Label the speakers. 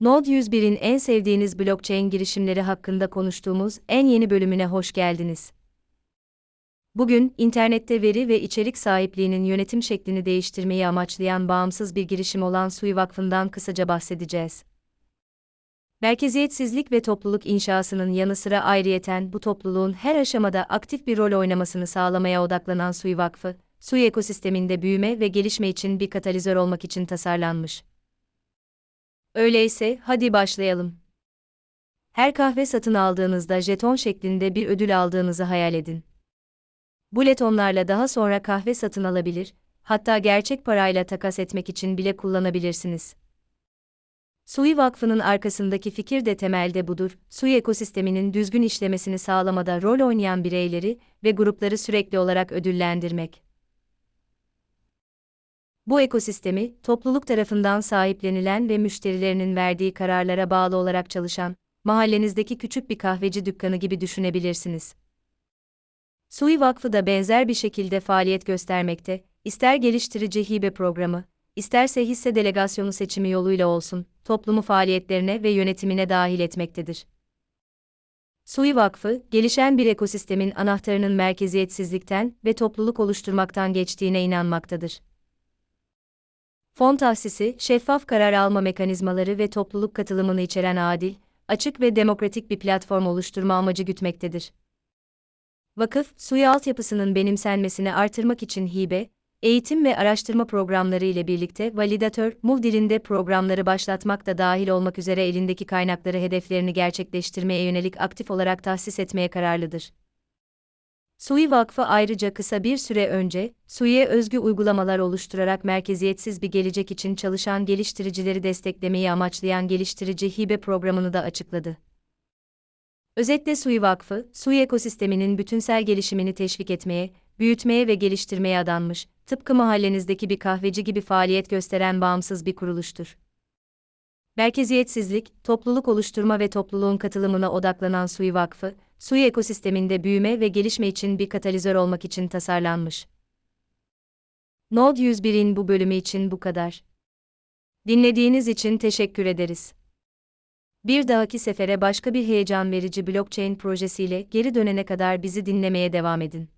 Speaker 1: Node 101'in en sevdiğiniz blockchain girişimleri hakkında konuştuğumuz en yeni bölümüne hoş geldiniz. Bugün, internette veri ve içerik sahipliğinin yönetim şeklini değiştirmeyi amaçlayan bağımsız bir girişim olan Sui Vakfı'ndan kısaca bahsedeceğiz. Merkeziyetsizlik ve topluluk inşasının yanı sıra ayrıyeten bu topluluğun her aşamada aktif bir rol oynamasını sağlamaya odaklanan Sui Vakfı, Sui ekosisteminde büyüme ve gelişme için bir katalizör olmak için tasarlanmış. Öyleyse hadi başlayalım. Her kahve satın aldığınızda jeton şeklinde bir ödül aldığınızı hayal edin. Bu jetonlarla daha sonra kahve satın alabilir, hatta gerçek parayla takas etmek için bile kullanabilirsiniz. Sui Vakfı'nın arkasındaki fikir de temelde budur. Sui ekosisteminin düzgün işlemesini sağlamada rol oynayan bireyleri ve grupları sürekli olarak ödüllendirmek. Bu ekosistemi, topluluk tarafından sahiplenilen ve müşterilerinin verdiği kararlara bağlı olarak çalışan, mahallenizdeki küçük bir kahveci dükkanı gibi düşünebilirsiniz. Sui Vakfı da benzer bir şekilde faaliyet göstermekte, ister geliştirici hibe programı, isterse hisse delegasyonu seçimi yoluyla olsun, toplumu faaliyetlerine ve yönetimine dahil etmektedir. Sui Vakfı, gelişen bir ekosistemin anahtarının merkeziyetsizlikten ve topluluk oluşturmaktan geçtiğine inanmaktadır. Fon tahsisi, şeffaf karar alma mekanizmaları ve topluluk katılımını içeren adil, açık ve demokratik bir platform oluşturma amacı gütmektedir. Vakıf, suyu altyapısının benimsenmesini artırmak için hibe, eğitim ve araştırma programları ile birlikte validatör, MUV dilinde programları başlatmak da dahil olmak üzere elindeki kaynakları hedeflerini gerçekleştirmeye yönelik aktif olarak tahsis etmeye kararlıdır. Sui Vakfı ayrıca kısa bir süre önce, Sui'ye özgü uygulamalar oluşturarak merkeziyetsiz bir gelecek için çalışan geliştiricileri desteklemeyi amaçlayan geliştirici hibe programını da açıkladı. Özetle Sui Vakfı, Sui ekosisteminin bütünsel gelişimini teşvik etmeye, büyütmeye ve geliştirmeye adanmış, tıpkı mahallenizdeki bir kahveci gibi faaliyet gösteren bağımsız bir kuruluştur. Merkeziyetsizlik, topluluk oluşturma ve topluluğun katılımına odaklanan Sui Vakfı, Sui ekosisteminde büyüme ve gelişme için bir katalizör olmak için tasarlanmış. Node 101'in bu bölümü için bu kadar. Dinlediğiniz için teşekkür ederiz. Bir dahaki sefere başka bir heyecan verici blockchain projesiyle geri dönene kadar bizi dinlemeye devam edin.